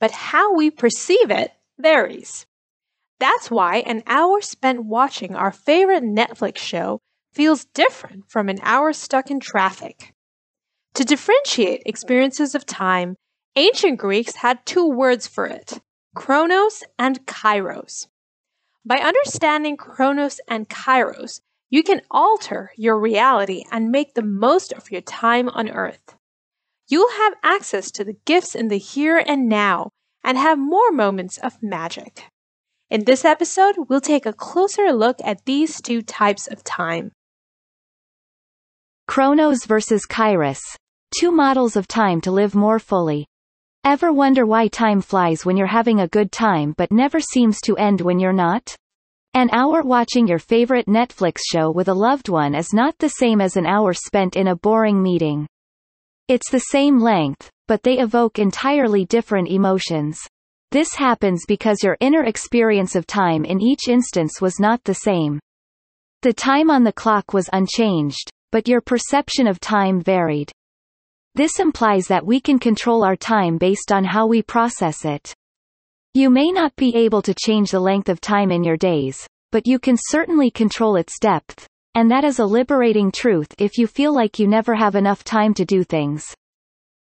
but how we perceive it varies. That's why an hour spent watching our favorite Netflix show feels different from an hour stuck in traffic. To differentiate experiences of time, ancient Greeks had two words for it chronos and kairos. By understanding chronos and kairos, you can alter your reality and make the most of your time on earth you'll have access to the gifts in the here and now and have more moments of magic. In this episode, we'll take a closer look at these two types of time. Chronos versus Kairos. Two models of time to live more fully. Ever wonder why time flies when you're having a good time but never seems to end when you're not? An hour watching your favorite Netflix show with a loved one is not the same as an hour spent in a boring meeting. It's the same length, but they evoke entirely different emotions. This happens because your inner experience of time in each instance was not the same. The time on the clock was unchanged, but your perception of time varied. This implies that we can control our time based on how we process it. You may not be able to change the length of time in your days, but you can certainly control its depth, and that is a liberating truth if you feel like you never have enough time to do things.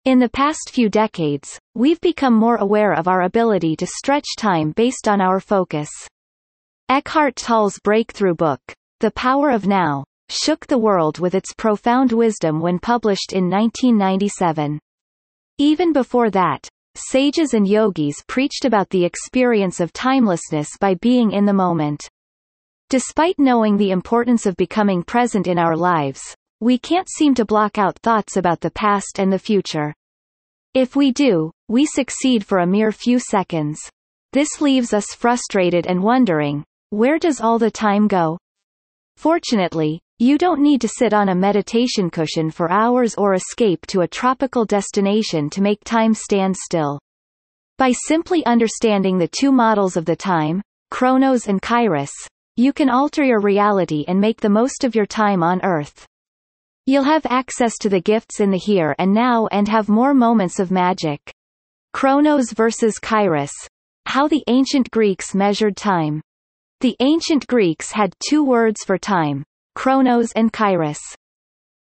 In the past few decades, we've become more aware of our ability to stretch time based on our focus. Eckhart Tolle's breakthrough book, The Power of Now, shook the world with its profound wisdom when published in 1997. Even before that, sages and yogis preached about the experience of timelessness by being in the moment. Despite knowing the importance of becoming present in our lives, we can't seem to block out thoughts about the past and the future. If we do, we succeed for a mere few seconds. This leaves us frustrated and wondering, where does all the time go? Fortunately, you don't need to sit on a meditation cushion for hours or escape to a tropical destination to make time stand still. By simply understanding the two models of the time, Chronos and Kairos, you can alter your reality and make the most of your time on Earth. You'll have access to the gifts in the here and now and have more moments of magic. Chronos versus Kairos. How the ancient Greeks measured time. The ancient Greeks had two words for time, chronos and kairos.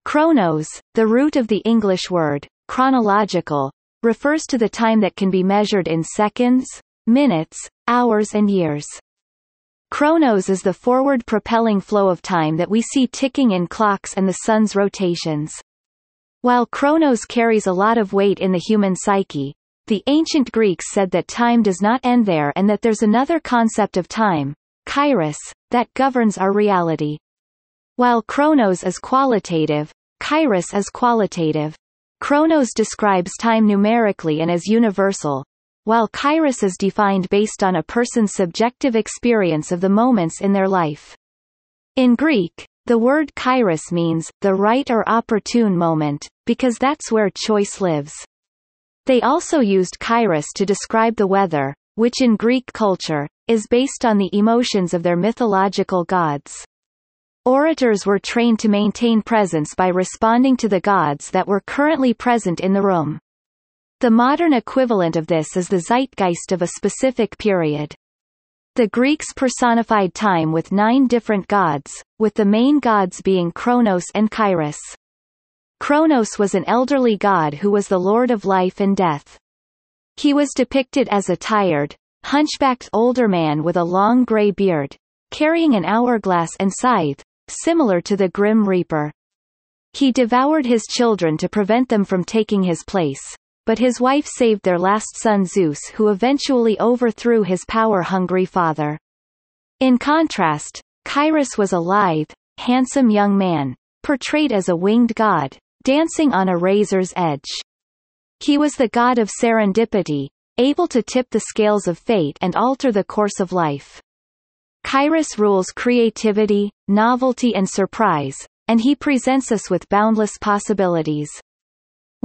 Chronos, the root of the English word, chronological, refers to the time that can be measured in seconds, minutes, hours and years. Chronos is the forward propelling flow of time that we see ticking in clocks and the sun's rotations. While Chronos carries a lot of weight in the human psyche, the ancient Greeks said that time does not end there and that there's another concept of time, kairos, that governs our reality. While Chronos is qualitative, kairos is qualitative. Chronos describes time numerically and is universal, while kairos is defined based on a person's subjective experience of the moments in their life. In Greek, the word kairos means, the right or opportune moment, because that's where choice lives. They also used kairos to describe the weather, which in Greek culture, is based on the emotions of their mythological gods. Orators were trained to maintain presence by responding to the gods that were currently present in the room. The modern equivalent of this is the zeitgeist of a specific period. The Greeks personified time with nine different gods, with the main gods being Kronos and Kairos. Kronos was an elderly god who was the lord of life and death. He was depicted as a tired, hunchbacked older man with a long gray beard, carrying an hourglass and scythe, similar to the Grim Reaper. He devoured his children to prevent them from taking his place, but his wife saved their last son Zeus who eventually overthrew his power-hungry father. In contrast, Kairos was a lithe, handsome young man, portrayed as a winged god, dancing on a razor's edge. He was the god of serendipity, able to tip the scales of fate and alter the course of life. Kairos rules creativity, novelty and surprise, and he presents us with boundless possibilities.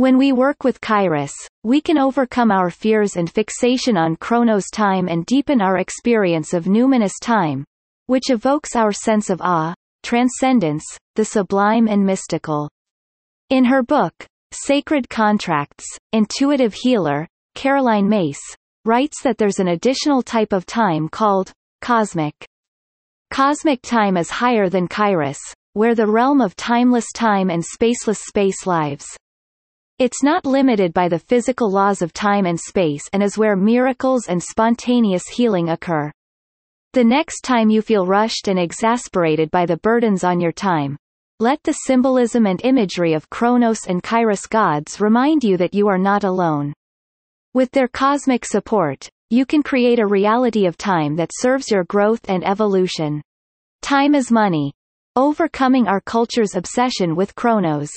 When we work with Kairos, we can overcome our fears and fixation on Chronos time and deepen our experience of numinous time, which evokes our sense of awe, transcendence, the sublime and mystical. In her book, Sacred Contracts, Intuitive Healer, Caroline Myss, writes that there's an additional type of time called cosmic. Cosmic time is higher than Kairos, where the realm of timeless time and spaceless space lives. It's not limited by the physical laws of time and space and is where miracles and spontaneous healing occur. The next time you feel rushed and exasperated by the burdens on your time, let the symbolism and imagery of Kronos and Kairos gods remind you that you are not alone. With their cosmic support, you can create a reality of time that serves your growth and evolution. Time is money. Overcoming our culture's obsession with chronos.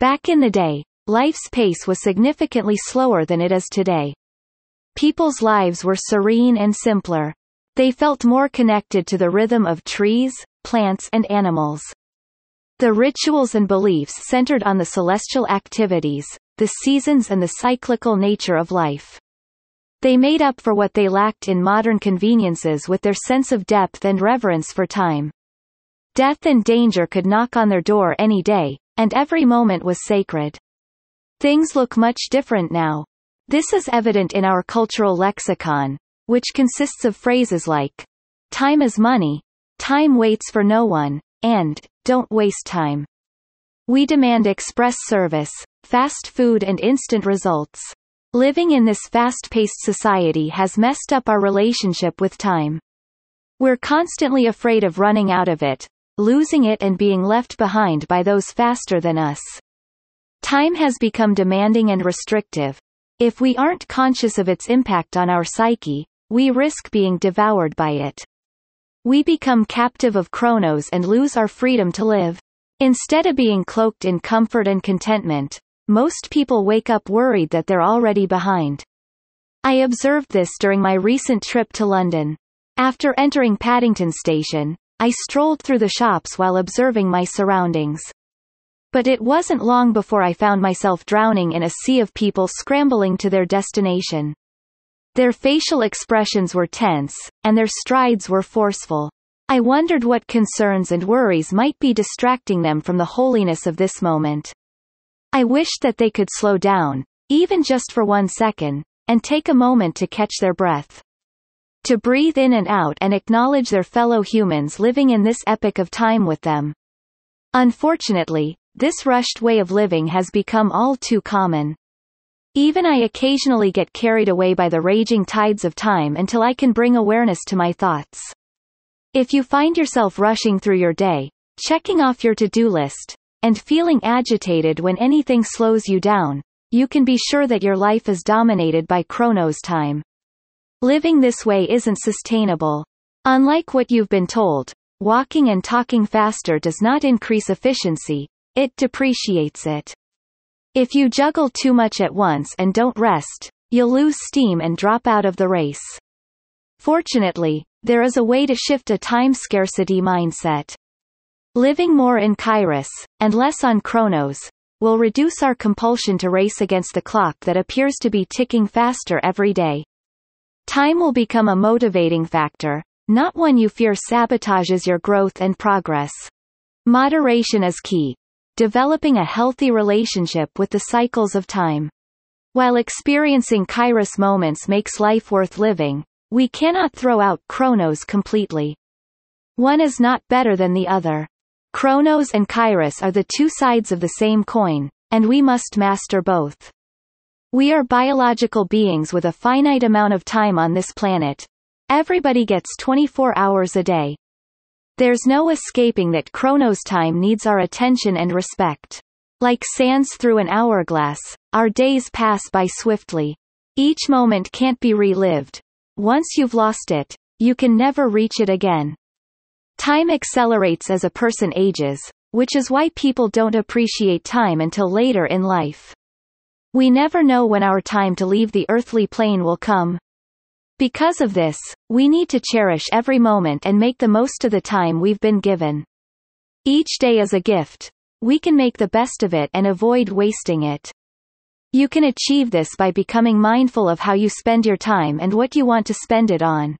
Back in the day, life's pace was significantly slower than it is today. People's lives were serene and simpler. They felt more connected to the rhythm of trees, plants and animals. The rituals and beliefs centered on the celestial activities, the seasons and the cyclical nature of life. They made up for what they lacked in modern conveniences with their sense of depth and reverence for time. Death and danger could knock on their door any day, and every moment was sacred. Things look much different now. This is evident in our cultural lexicon, which consists of phrases like, time is money, time waits for no one, and, don't waste time. We demand express service, fast food and instant results. Living in this fast-paced society has messed up our relationship with time. We're constantly afraid of running out of it, losing it and being left behind by those faster than us. Time has become demanding and restrictive. If we aren't conscious of its impact on our psyche, we risk being devoured by it. We become captive of Chronos and lose our freedom to live. Instead of being cloaked in comfort and contentment, most people wake up worried that they're already behind. I observed this during my recent trip to London. After entering Paddington Station, I strolled through the shops while observing my surroundings. But it wasn't long before I found myself drowning in a sea of people scrambling to their destination. Their facial expressions were tense, and their strides were forceful. I wondered what concerns and worries might be distracting them from the holiness of this moment. I wished that they could slow down, even just for one second, and take a moment to catch their breath. To breathe in and out and acknowledge their fellow humans living in this epoch of time with them. Unfortunately, this rushed way of living has become all too common. Even I occasionally get carried away by the raging tides of time until I can bring awareness to my thoughts. If you find yourself rushing through your day, checking off your to-do list, and feeling agitated when anything slows you down, you can be sure that your life is dominated by Chronos time. Living this way isn't sustainable. Unlike what you've been told, walking and talking faster does not increase efficiency, it depreciates it. If you juggle too much at once and don't rest, you'll lose steam and drop out of the race. Fortunately, there is a way to shift a time scarcity mindset. Living more in Kairos, and less on Chronos, will reduce our compulsion to race against the clock that appears to be ticking faster every day. Time will become a motivating factor, not one you fear sabotages your growth and progress. Moderation is key, developing a healthy relationship with the cycles of time. While experiencing kairos moments makes life worth living, we cannot throw out chronos completely. One is not better than the other. Chronos and kairos are the two sides of the same coin, and we must master both. We are biological beings with a finite amount of time on this planet. Everybody gets 24 hours a day. There's no escaping that Chronos time needs our attention and respect. Like sands through an hourglass, our days pass by swiftly. Each moment can't be relived. Once you've lost it, you can never reach it again. Time accelerates as a person ages, which is why people don't appreciate time until later in life. We never know when our time to leave the earthly plane will come. Because of this, we need to cherish every moment and make the most of the time we've been given. Each day is a gift. We can make the best of it and avoid wasting it. You can achieve this by becoming mindful of how you spend your time and what you want to spend it on.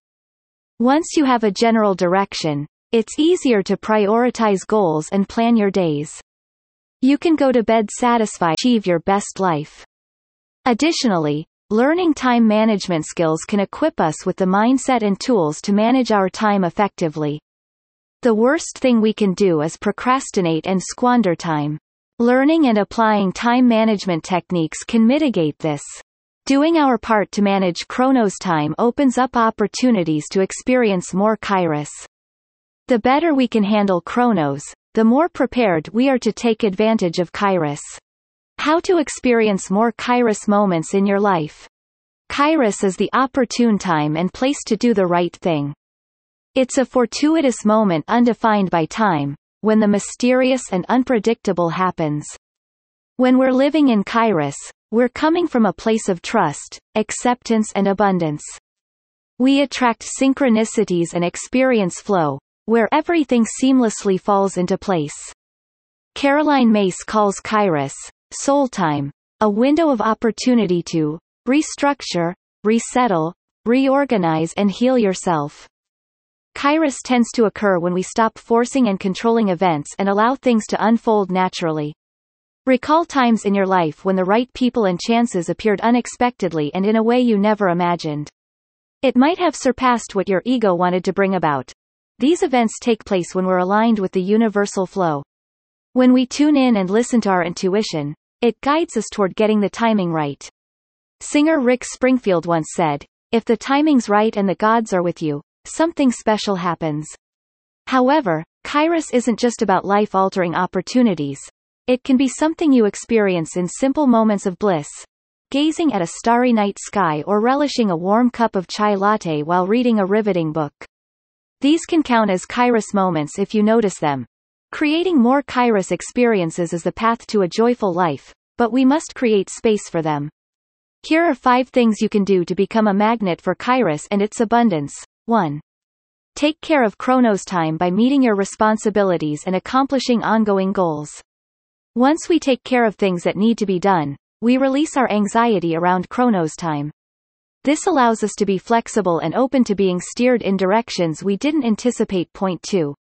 Once you have a general direction, it's easier to prioritize goals and plan your days. You can go to bed satisfied achieve your best life. Additionally, Learning time management skills can equip us with the mindset and tools to manage our time effectively. The worst thing we can do is procrastinate and squander time. Learning and applying time management techniques can mitigate this. Doing our part to manage Chronos time opens up opportunities to experience more Kairos. The better we can handle Chronos, the more prepared we are to take advantage of Kairos. How to experience more Kairos moments in your life. Kairos is the opportune time and place to do the right thing. It's a fortuitous moment undefined by time, when the mysterious and unpredictable happens. When we're living in Kairos, we're coming from a place of trust, acceptance and abundance. We attract synchronicities and experience flow, where everything seamlessly falls into place. Caroline Myss calls Kairos, soul time, a window of opportunity to restructure, resettle, reorganize and heal yourself. Kairos tends to occur when we stop forcing and controlling events and allow things to unfold naturally. Recall times in your life when the right people and chances appeared unexpectedly and in a way you never imagined. It might have surpassed what your ego wanted to bring about. These events take place when we're aligned with the universal flow. When we tune in and listen to our intuition, it guides us toward getting the timing right. Singer Rick Springfield once said, If the timing's right and the gods are with you, something special happens. However, Kairos isn't just about life-altering opportunities. It can be something you experience in simple moments of bliss. Gazing at a starry night sky or relishing a warm cup of chai latte while reading a riveting book. These can count as Kairos moments if you notice them. Creating more Kairos experiences is the path to a joyful life, but we must create space for them. Here are five things you can do to become a magnet for Kairos and its abundance. 1. Take care of Chronos time by meeting your responsibilities and accomplishing ongoing goals. Once we take care of things that need to be done, we release our anxiety around Chronos time. This allows us to be flexible and open to being steered in directions we didn't anticipate. Point 2.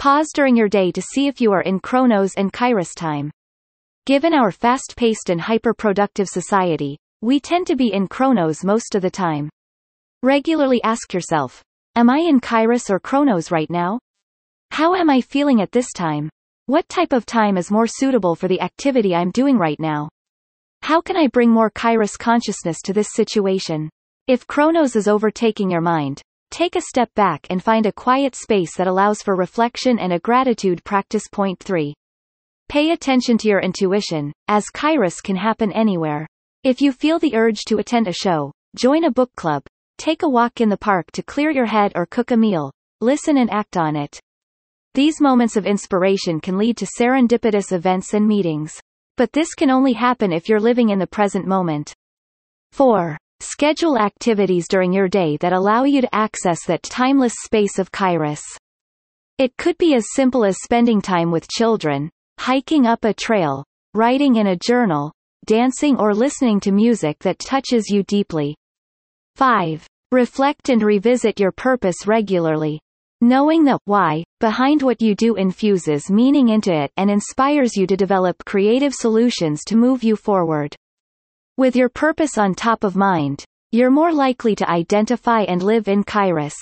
Pause during your day to see if you are in Chronos and Kairos time. Given our fast-paced and hyper-productive society, we tend to be in Chronos most of the time. Regularly ask yourself, am I in Kairos or Chronos right now? How am I feeling at this time? What type of time is more suitable for the activity I'm doing right now? How can I bring more Kairos consciousness to this situation? If Chronos is overtaking your mind, Take a step back and find a quiet space that allows for reflection and a gratitude practice. Point 3. Pay attention to your intuition, as Kairos can happen anywhere. If you feel the urge to attend a show, join a book club, take a walk in the park to clear your head or cook a meal, listen and act on it. These moments of inspiration can lead to serendipitous events and meetings. But this can only happen if you're living in the present moment. 4. Schedule activities during your day that allow you to access that timeless space of Kairos. It could be as simple as spending time with children, hiking up a trail, writing in a journal, dancing or listening to music that touches you deeply. 5. Reflect and revisit your purpose regularly. Knowing the why behind what you do infuses meaning into it and inspires you to develop creative solutions to move you forward. With your purpose on top of mind, you're more likely to identify and live in Kairos.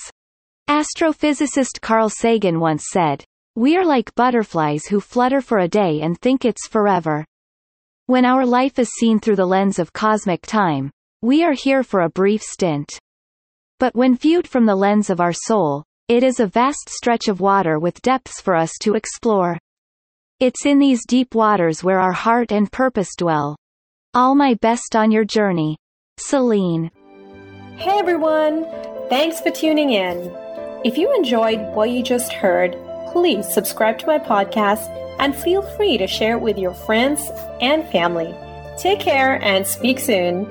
Astrophysicist Carl Sagan once said, We are like butterflies who flutter for a day and think it's forever. When our life is seen through the lens of cosmic time, we are here for a brief stint. But when viewed from the lens of our soul, It is a vast stretch of water with depths for us to explore. It's in these deep waters where our heart and purpose dwell. All my best on your journey. Celine. Hey everyone! Thanks for tuning in. If you enjoyed what you just heard, please subscribe to my podcast and feel free to share it with your friends and family. Take care and speak soon.